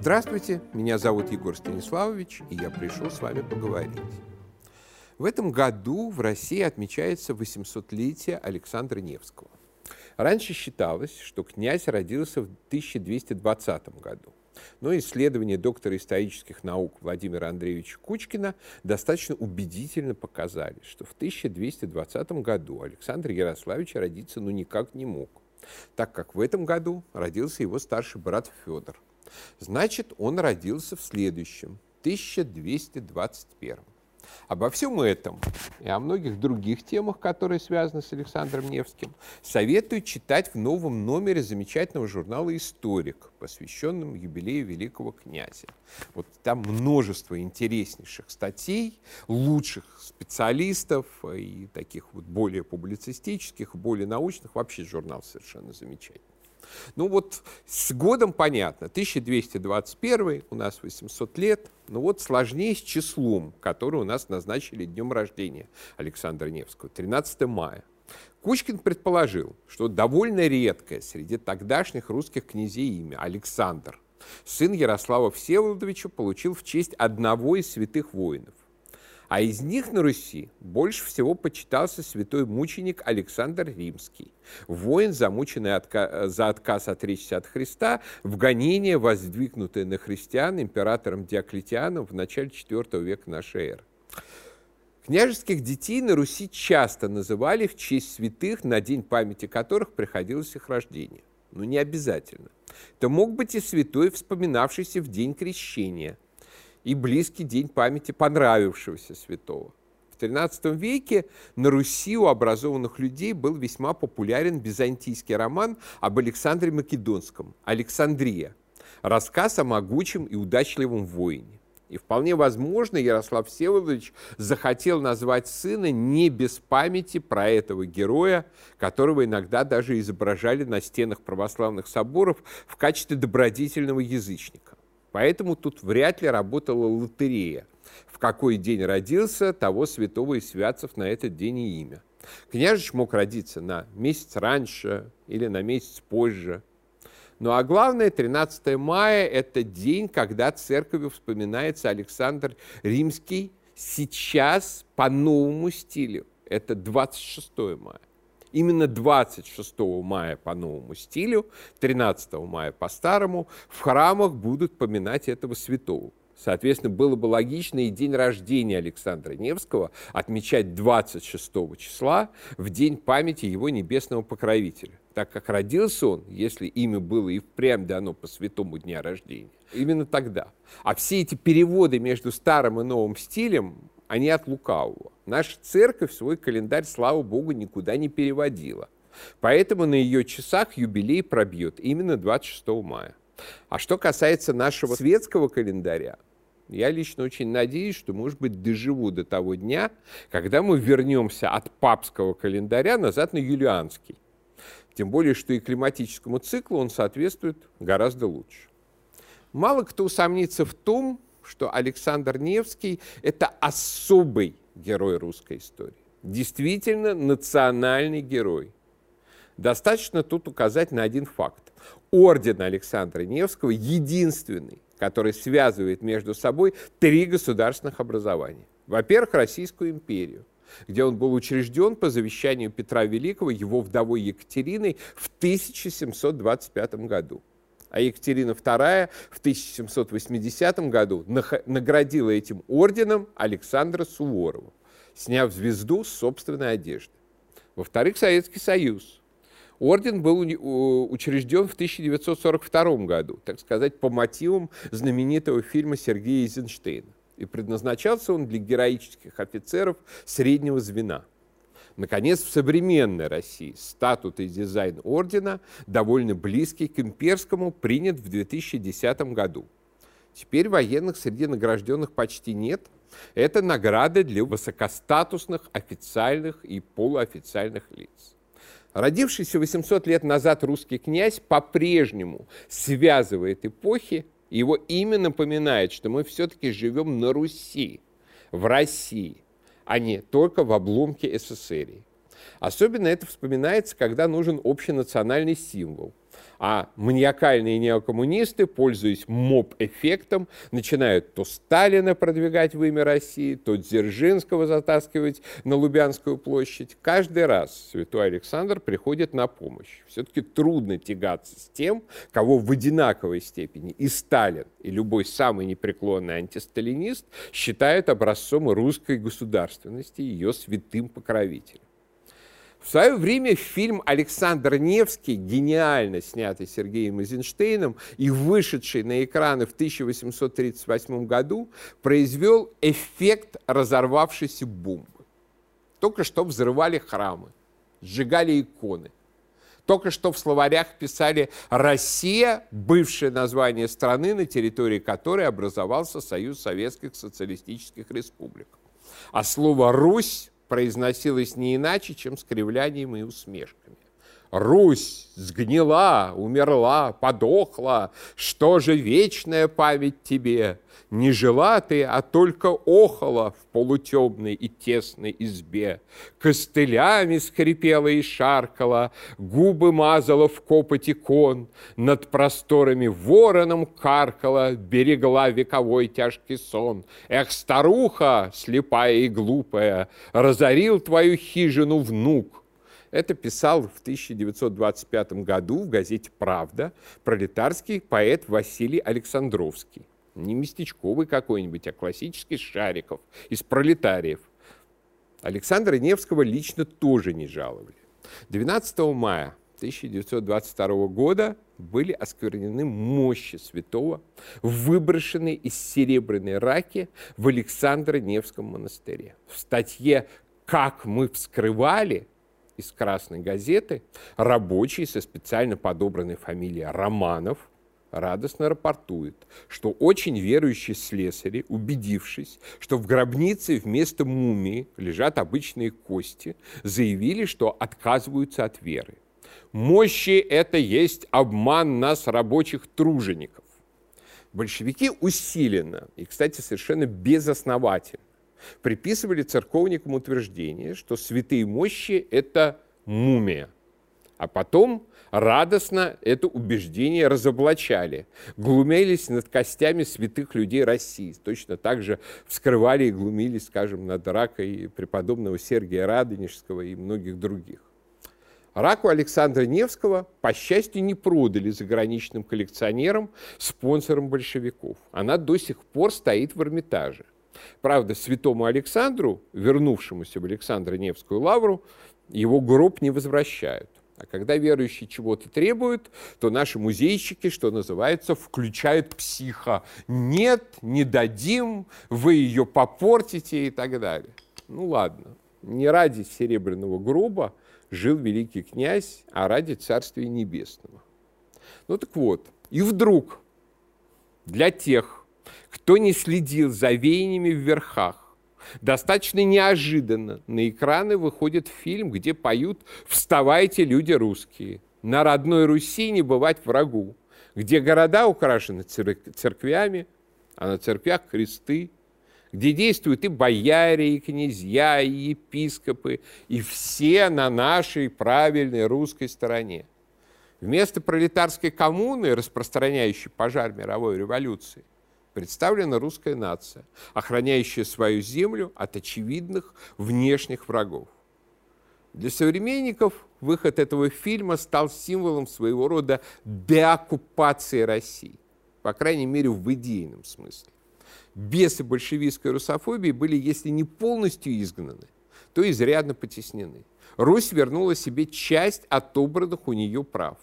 Здравствуйте, меня зовут Егор Станиславович, и я пришел с вами поговорить. В этом году в России отмечается 800-летие Александра Невского. Раньше считалось, что князь родился в 1220 году. Но исследования доктора исторических наук Владимира Андреевича Кучкина достаточно убедительно показали, что в 1220 году Александр Ярославич родиться ну никак не мог, так как в этом году родился его старший брат Федор. Значит, он родился в следующем, 1221. Обо всем этом и о многих других темах, которые связаны с Александром Невским, советую читать в новом номере замечательного журнала «Историк», посвященном юбилею великого князя. Вот там множество интереснейших статей, лучших специалистов и таких вот более публицистических, более научных. Вообще журнал совершенно замечательный. Ну вот с годом понятно, 1221, у нас 800 лет, ну вот сложнее с числом, которое у нас назначили днем рождения Александра Невского, 13 мая. Кучкин предположил, что довольно редкое среди тогдашних русских князей имя Александр, сын Ярослава Всеволодовича, получил в честь одного из святых воинов. А из них на Руси больше всего почитался святой мученик Александр Римский, воин, замученный отка за отказ отречься от Христа, в гонение, воздвигнутое на христиан императором Диоклетианом в начале IV века нашей эры. Княжеских детей на Руси часто называли в честь святых, на день памяти которых приходилось их рождение. Но не обязательно. Это мог быть и святой, вспоминавшийся в день крещения – и близкий день памяти понравившегося святого. В XIII веке на Руси у образованных людей был весьма популярен византийский роман об Александре Македонском «Александрия», рассказ о могучем и удачливом воине. И вполне возможно, Ярослав Всеволодович захотел назвать сына не без памяти про этого героя, которого иногда даже изображали на стенах православных соборов в качестве добродетельного язычника. Поэтому тут вряд ли работала лотерея. В какой день родился, того святого и святцев на этот день и имя. Княжич мог родиться на месяц раньше или на месяц позже. Ну а главное, 13 мая – это день, когда церковью вспоминается Александр Римский сейчас по новому стилю. Это 26 мая. Именно 26 мая по новому стилю, 13 мая по старому, в храмах будут поминать этого святого. Соответственно, было бы логично и день рождения Александра Невского отмечать 26 числа в день памяти его небесного покровителя, так как родился он, если имя было и впрямь дано по святому дня рождения, именно тогда. А все эти переводы между старым и новым стилем а не от лукавого. Наша церковь свой календарь, слава богу, никуда не переводила. Поэтому на ее часах юбилей пробьет именно 26 мая. А что касается нашего светского календаря, я лично очень надеюсь, что, может быть, доживу до того дня, когда мы вернемся от папского календаря назад на юлианский. Тем более, что и климатическому циклу он соответствует гораздо лучше. Мало кто усомнится в том, что Александр Невский – это особый герой русской истории. Действительно национальный герой. Достаточно тут указать на один факт. Орден Александра Невского единственный, который связывает между собой три государственных образования. Во-первых, Российскую империю, где он был учрежден по завещанию Петра Великого его вдовой Екатериной в 1725 году а Екатерина II в 1780 году наградила этим орденом Александра Суворова, сняв звезду с собственной одежды. Во-вторых, Советский Союз. Орден был учрежден в 1942 году, так сказать, по мотивам знаменитого фильма Сергея Эйзенштейна. И предназначался он для героических офицеров среднего звена – Наконец, в современной России статут и дизайн ордена, довольно близкий к имперскому, принят в 2010 году. Теперь военных среди награжденных почти нет. Это награды для высокостатусных официальных и полуофициальных лиц. Родившийся 800 лет назад русский князь по-прежнему связывает эпохи, его имя напоминает, что мы все-таки живем на Руси, в России – а не только в обломке СССР. Особенно это вспоминается, когда нужен общенациональный символ. А маниакальные неокоммунисты, пользуясь моб-эффектом, начинают то Сталина продвигать в имя России, то Дзержинского затаскивать на Лубянскую площадь. Каждый раз святой Александр приходит на помощь. Все-таки трудно тягаться с тем, кого в одинаковой степени и Сталин, и любой самый непреклонный антисталинист считают образцом русской государственности, ее святым покровителем. В свое время фильм «Александр Невский», гениально снятый Сергеем Эйзенштейном и вышедший на экраны в 1838 году, произвел эффект разорвавшейся бомбы. Только что взрывали храмы, сжигали иконы. Только что в словарях писали «Россия» – бывшее название страны, на территории которой образовался Союз Советских Социалистических Республик. А слово «Русь» произносилось не иначе, чем с кривлянием и усмешками. Русь сгнила, умерла, подохла, что же вечная память тебе? Не жила ты, а только охала в полутемной и тесной избе. Костылями скрипела и шаркала, губы мазала в копоти кон, над просторами вороном каркала, берегла вековой тяжкий сон. Эх, старуха, слепая и глупая, разорил твою хижину внук, это писал в 1925 году в газете «Правда» пролетарский поэт Василий Александровский. Не местечковый какой-нибудь, а классический Шариков из пролетариев. Александра Невского лично тоже не жаловали. 12 мая 1922 года были осквернены мощи святого, выброшенные из серебряной раки в Александро-Невском монастыре. В статье «Как мы вскрывали» из «Красной газеты» рабочий со специально подобранной фамилией Романов радостно рапортует, что очень верующие слесари, убедившись, что в гробнице вместо мумии лежат обычные кости, заявили, что отказываются от веры. Мощи это есть обман нас, рабочих тружеников. Большевики усиленно и, кстати, совершенно безосновательно приписывали церковникам утверждение, что святые мощи – это мумия. А потом радостно это убеждение разоблачали, глумились над костями святых людей России. Точно так же вскрывали и глумились, скажем, над ракой преподобного Сергия Радонежского и многих других. Раку Александра Невского, по счастью, не продали заграничным коллекционерам, спонсорам большевиков. Она до сих пор стоит в Эрмитаже – Правда, святому Александру, вернувшемуся в Александро-Невскую лавру, его гроб не возвращают. А когда верующие чего-то требуют, то наши музейщики, что называется, включают психа. Нет, не дадим, вы ее попортите и так далее. Ну ладно, не ради серебряного гроба жил великий князь, а ради Царствия Небесного. Ну так вот, и вдруг для тех, кто не следил за веяниями в верхах, Достаточно неожиданно на экраны выходит фильм, где поют «Вставайте, люди русские». На родной Руси не бывать врагу, где города украшены церквями, а на церквях кресты, где действуют и бояре, и князья, и епископы, и все на нашей правильной русской стороне. Вместо пролетарской коммуны, распространяющей пожар мировой революции, представлена русская нация, охраняющая свою землю от очевидных внешних врагов. Для современников выход этого фильма стал символом своего рода деоккупации России, по крайней мере, в идейном смысле. Бесы большевистской русофобии были, если не полностью изгнаны, то изрядно потеснены. Русь вернула себе часть отобранных у нее прав.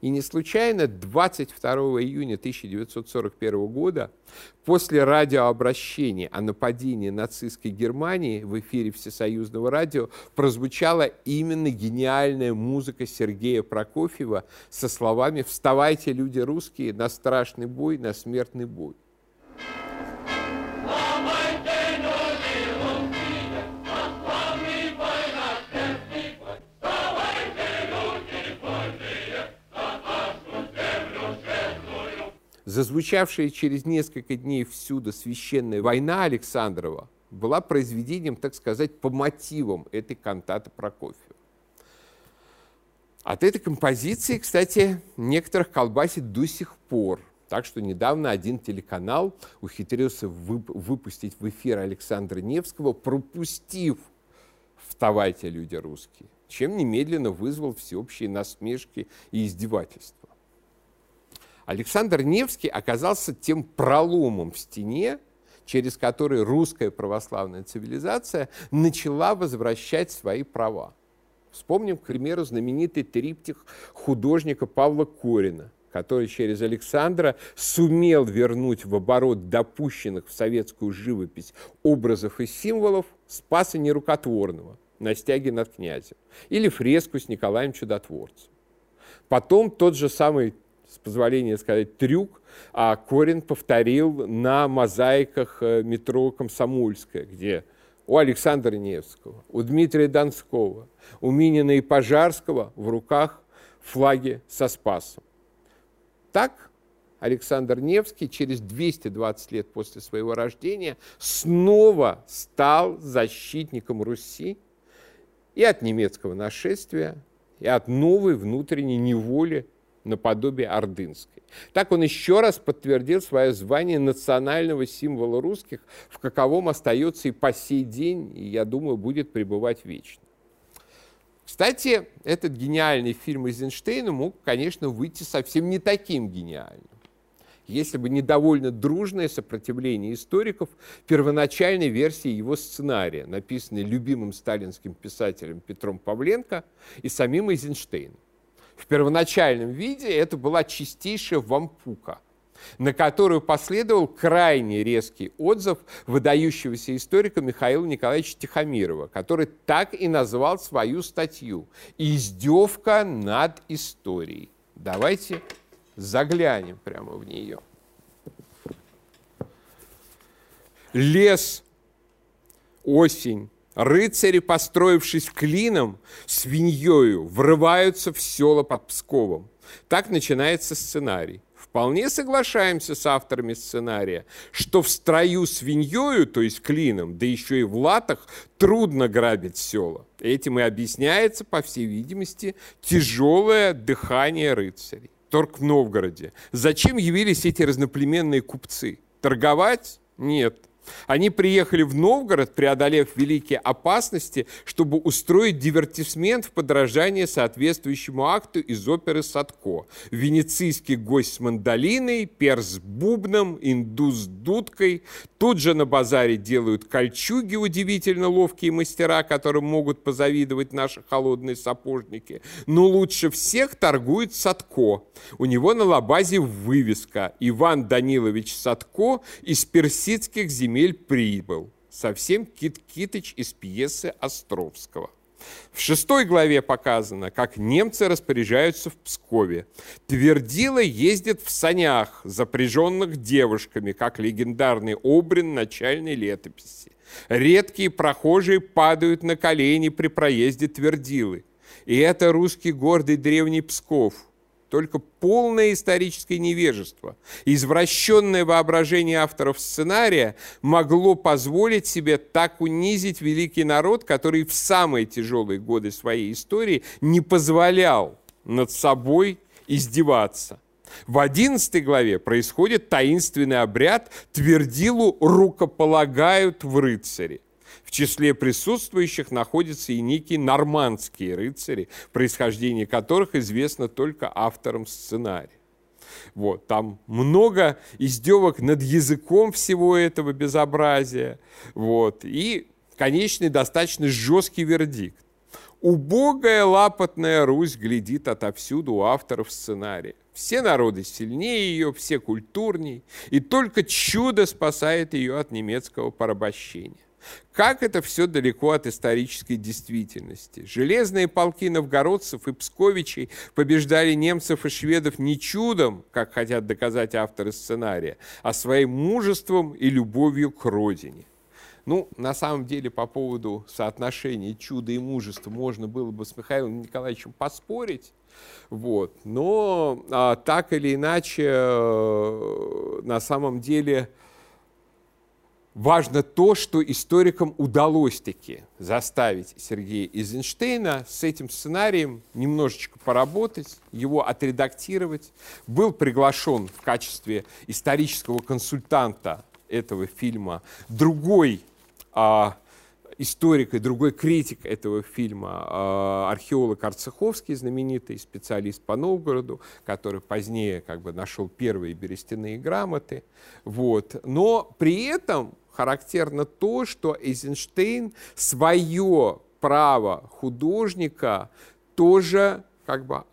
И не случайно 22 июня 1941 года после радиообращения о нападении нацистской Германии в эфире Всесоюзного радио прозвучала именно гениальная музыка Сергея Прокофьева со словами «Вставайте, люди русские, на страшный бой, на смертный бой». Зазвучавшая через несколько дней всюду священная война Александрова была произведением, так сказать, по мотивам этой кантаты Прокофьева. От этой композиции, кстати, некоторых колбасит до сих пор. Так что недавно один телеканал ухитрился выпустить в эфир Александра Невского, пропустив «Вставайте, люди русские», чем немедленно вызвал всеобщие насмешки и издевательства. Александр Невский оказался тем проломом в стене, через который русская православная цивилизация начала возвращать свои права. Вспомним, к примеру, знаменитый триптих художника Павла Корина, который через Александра сумел вернуть в оборот допущенных в советскую живопись образов и символов Спаса Нерукотворного на стяге над князем или фреску с Николаем Чудотворцем. Потом тот же самый с позволения сказать, трюк, а Корин повторил на мозаиках э, метро Комсомольская, где у Александра Невского, у Дмитрия Донского, у Минина и Пожарского в руках флаги со Спасом. Так Александр Невский через 220 лет после своего рождения снова стал защитником Руси и от немецкого нашествия, и от новой внутренней неволи наподобие ордынской. Так он еще раз подтвердил свое звание национального символа русских, в каковом остается и по сей день, и, я думаю, будет пребывать вечно. Кстати, этот гениальный фильм Эйзенштейна мог, конечно, выйти совсем не таким гениальным. Если бы не довольно дружное сопротивление историков первоначальной версии его сценария, написанной любимым сталинским писателем Петром Павленко и самим Эйзенштейном. В первоначальном виде это была чистейшая вампука, на которую последовал крайне резкий отзыв выдающегося историка Михаила Николаевича Тихомирова, который так и назвал свою статью «Издевка над историей». Давайте заглянем прямо в нее. Лес, осень, Рыцари, построившись клином, свиньёю, врываются в села под Псковом. Так начинается сценарий. Вполне соглашаемся с авторами сценария, что в строю свиньёю, то есть клином, да еще и в латах, трудно грабить села. Этим и объясняется, по всей видимости, тяжелое дыхание рыцарей. Торг в Новгороде. Зачем явились эти разноплеменные купцы? Торговать? Нет. Они приехали в Новгород, преодолев великие опасности, чтобы устроить дивертисмент в подражание соответствующему акту из оперы Садко. Венецийский гость с мандолиной, перс с бубном, индус с дудкой. Тут же на базаре делают кольчуги, удивительно ловкие мастера, которым могут позавидовать наши холодные сапожники. Но лучше всех торгует Садко. У него на лабазе вывеска «Иван Данилович Садко из персидских земель земель прибыл. Совсем Кит Китыч из пьесы Островского. В шестой главе показано, как немцы распоряжаются в Пскове. Твердила ездит в санях, запряженных девушками, как легендарный обрин начальной летописи. Редкие прохожие падают на колени при проезде Твердилы. И это русский гордый древний Псков – только полное историческое невежество, извращенное воображение авторов сценария могло позволить себе так унизить великий народ, который в самые тяжелые годы своей истории не позволял над собой издеваться. В 11 главе происходит таинственный обряд, твердилу рукополагают в рыцаре. В числе присутствующих находятся и некие нормандские рыцари, происхождение которых известно только авторам сценария. Вот, там много издевок над языком всего этого безобразия. Вот, и конечный достаточно жесткий вердикт. Убогая лапотная Русь глядит отовсюду у авторов сценария. Все народы сильнее ее, все культурней, и только чудо спасает ее от немецкого порабощения. Как это все далеко от исторической действительности. Железные полки новгородцев и псковичей побеждали немцев и шведов не чудом, как хотят доказать авторы сценария, а своим мужеством и любовью к родине. Ну, на самом деле, по поводу соотношения чуда и мужества можно было бы с Михаилом Николаевичем поспорить, вот. Но а, так или иначе, э, на самом деле, важно то, что историкам удалось таки заставить Сергея Эйзенштейна с этим сценарием немножечко поработать, его отредактировать. Был приглашен в качестве исторического консультанта этого фильма другой а, историк и другой критик этого фильма, а, археолог Арцеховский, знаменитый специалист по Новгороду, который позднее как бы нашел первые берестяные грамоты. Вот. Но при этом характерно то, что Эйзенштейн свое право художника тоже как бы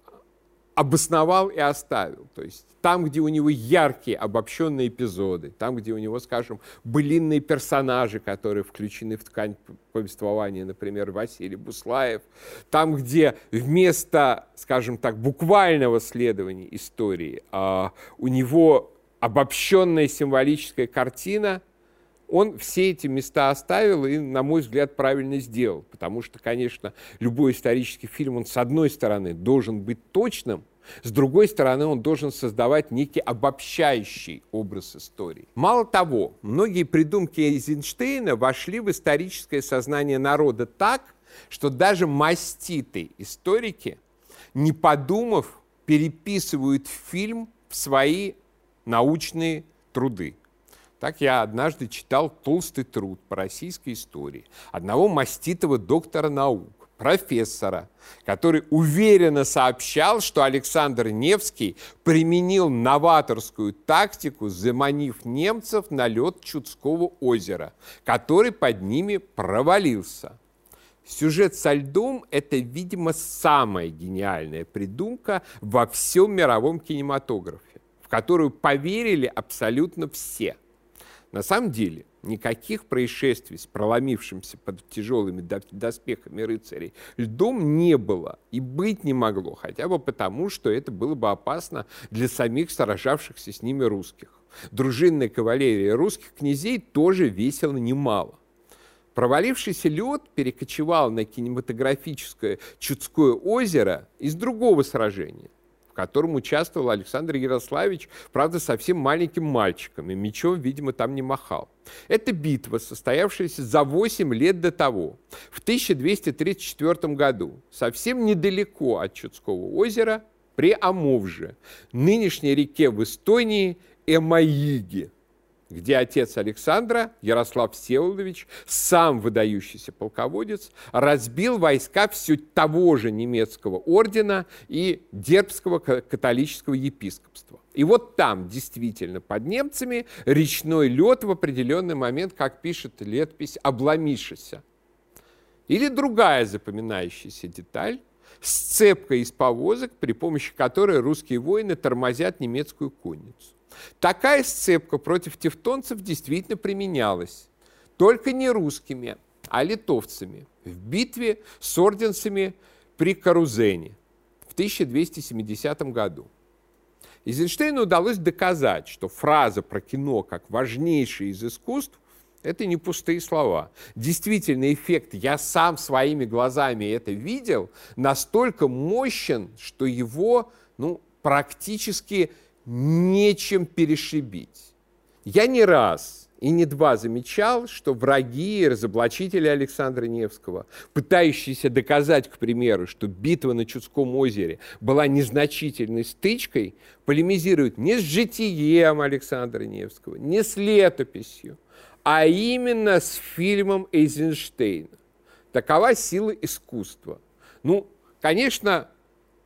обосновал и оставил. То есть там, где у него яркие обобщенные эпизоды, там, где у него, скажем, былинные персонажи, которые включены в ткань повествования, например, Василий Буслаев, там, где вместо, скажем так, буквального следования истории а, у него обобщенная символическая картина, он все эти места оставил и, на мой взгляд, правильно сделал. Потому что, конечно, любой исторический фильм, он, с одной стороны, должен быть точным, с другой стороны, он должен создавать некий обобщающий образ истории. Мало того, многие придумки Эйзенштейна вошли в историческое сознание народа так, что даже маститые историки, не подумав, переписывают фильм в свои научные труды. Так я однажды читал толстый труд по российской истории одного маститого доктора наук, профессора, который уверенно сообщал, что Александр Невский применил новаторскую тактику, заманив немцев на лед Чудского озера, который под ними провалился. Сюжет со льдом – это, видимо, самая гениальная придумка во всем мировом кинематографе, в которую поверили абсолютно все – на самом деле никаких происшествий с проломившимся под тяжелыми доспехами рыцарей льдом не было и быть не могло, хотя бы потому, что это было бы опасно для самих сражавшихся с ними русских. Дружинная кавалерия русских князей тоже весила немало. Провалившийся лед перекочевал на кинематографическое Чудское озеро из другого сражения котором участвовал Александр Ярославич, правда, совсем маленьким мальчиком, и мечом, видимо, там не махал. Это битва, состоявшаяся за 8 лет до того, в 1234 году, совсем недалеко от Чудского озера, при Амовже, нынешней реке в Эстонии Эмаиги где отец Александра, Ярослав Всеволодович, сам выдающийся полководец, разбил войска все того же немецкого ордена и дербского католического епископства. И вот там, действительно, под немцами речной лед в определенный момент, как пишет летопись, обломившийся. Или другая запоминающаяся деталь, сцепка из повозок, при помощи которой русские воины тормозят немецкую конницу. Такая сцепка против тевтонцев действительно применялась, только не русскими, а литовцами в битве с орденцами при Карузене в 1270 году. Эйзенштейну удалось доказать, что фраза про кино как важнейшее из искусств – это не пустые слова. Действительно, эффект «я сам своими глазами это видел» настолько мощен, что его ну, практически нечем перешибить. Я не раз и не два замечал, что враги и разоблачители Александра Невского, пытающиеся доказать, к примеру, что битва на Чудском озере была незначительной стычкой, полемизируют не с житием Александра Невского, не с летописью, а именно с фильмом Эйзенштейна. Такова сила искусства. Ну, конечно,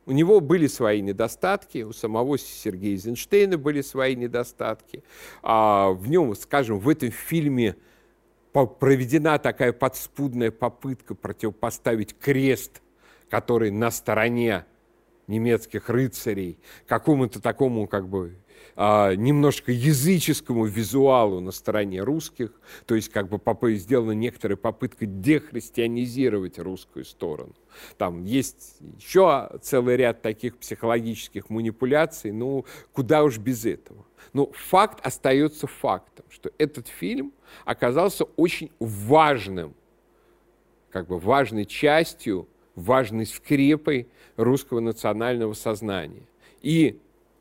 у него были свои недостатки, у самого Сергея Эйзенштейна были свои недостатки. А в нем, скажем, в этом фильме проведена такая подспудная попытка противопоставить крест, который на стороне немецких рыцарей, какому-то такому как бы а, немножко языческому визуалу на стороне русских, то есть как бы сделана некоторая попытка дехристианизировать русскую сторону. Там есть еще целый ряд таких психологических манипуляций, ну куда уж без этого. Но факт остается фактом, что этот фильм оказался очень важным, как бы важной частью, важной скрепой русского национального сознания. И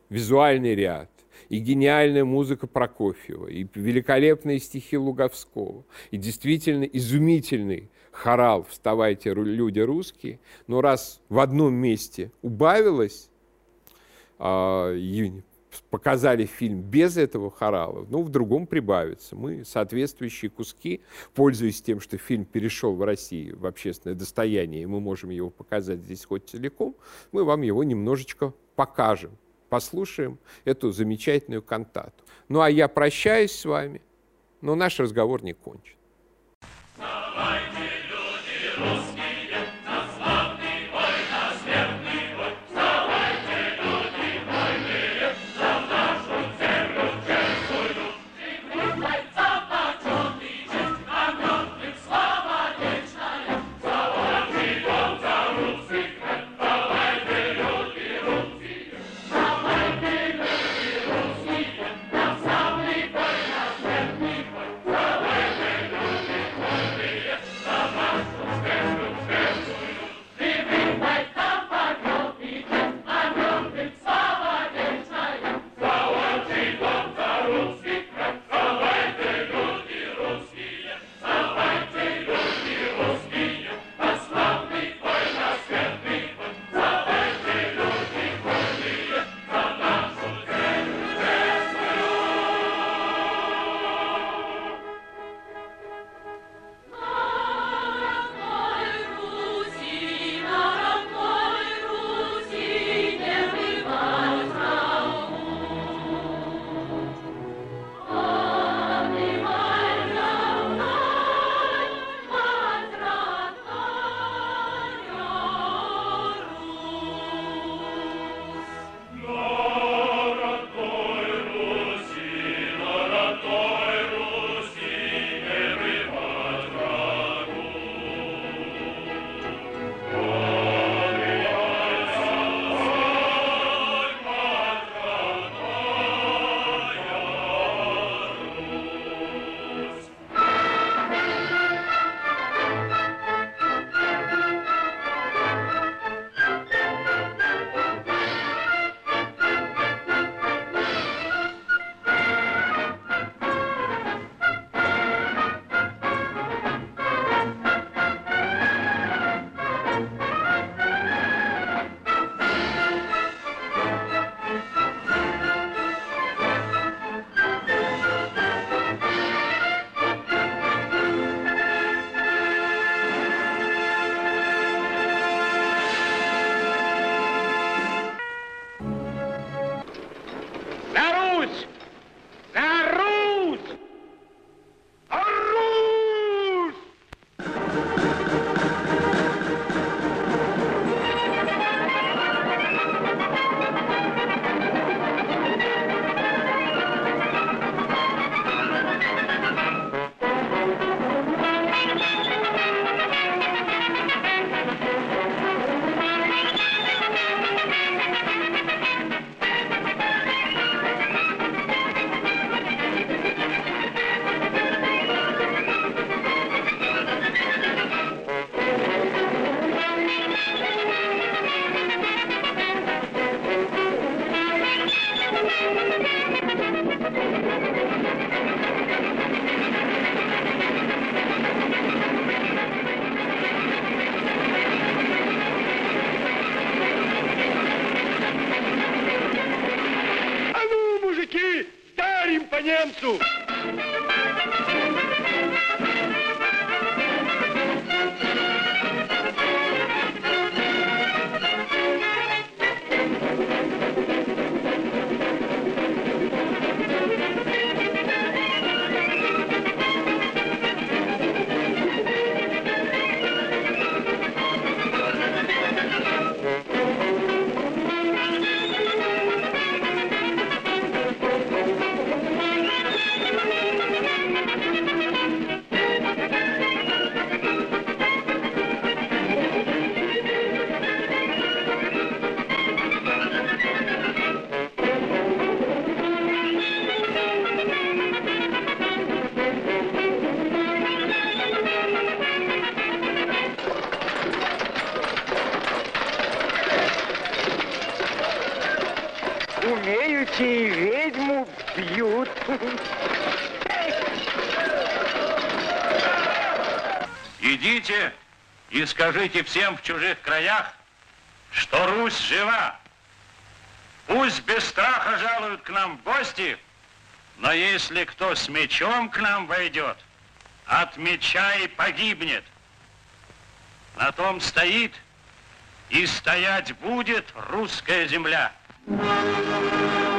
визуальный ряд, и гениальная музыка Прокофьева, и великолепные стихи Луговского, и действительно изумительный хорал «Вставайте, люди русские», но раз в одном месте убавилось, а, показали фильм без этого хорала, ну, в другом прибавится. Мы соответствующие куски, пользуясь тем, что фильм перешел в России в общественное достояние, и мы можем его показать здесь хоть целиком, мы вам его немножечко покажем, послушаем эту замечательную кантату. Ну, а я прощаюсь с вами, но наш разговор не кончен. Давайте, люди русские! немцу! И скажите всем в чужих краях, что Русь жива. Пусть без страха жалуют к нам в гости, но если кто с мечом к нам войдет, от меча и погибнет. На том стоит и стоять будет русская земля. Thank you.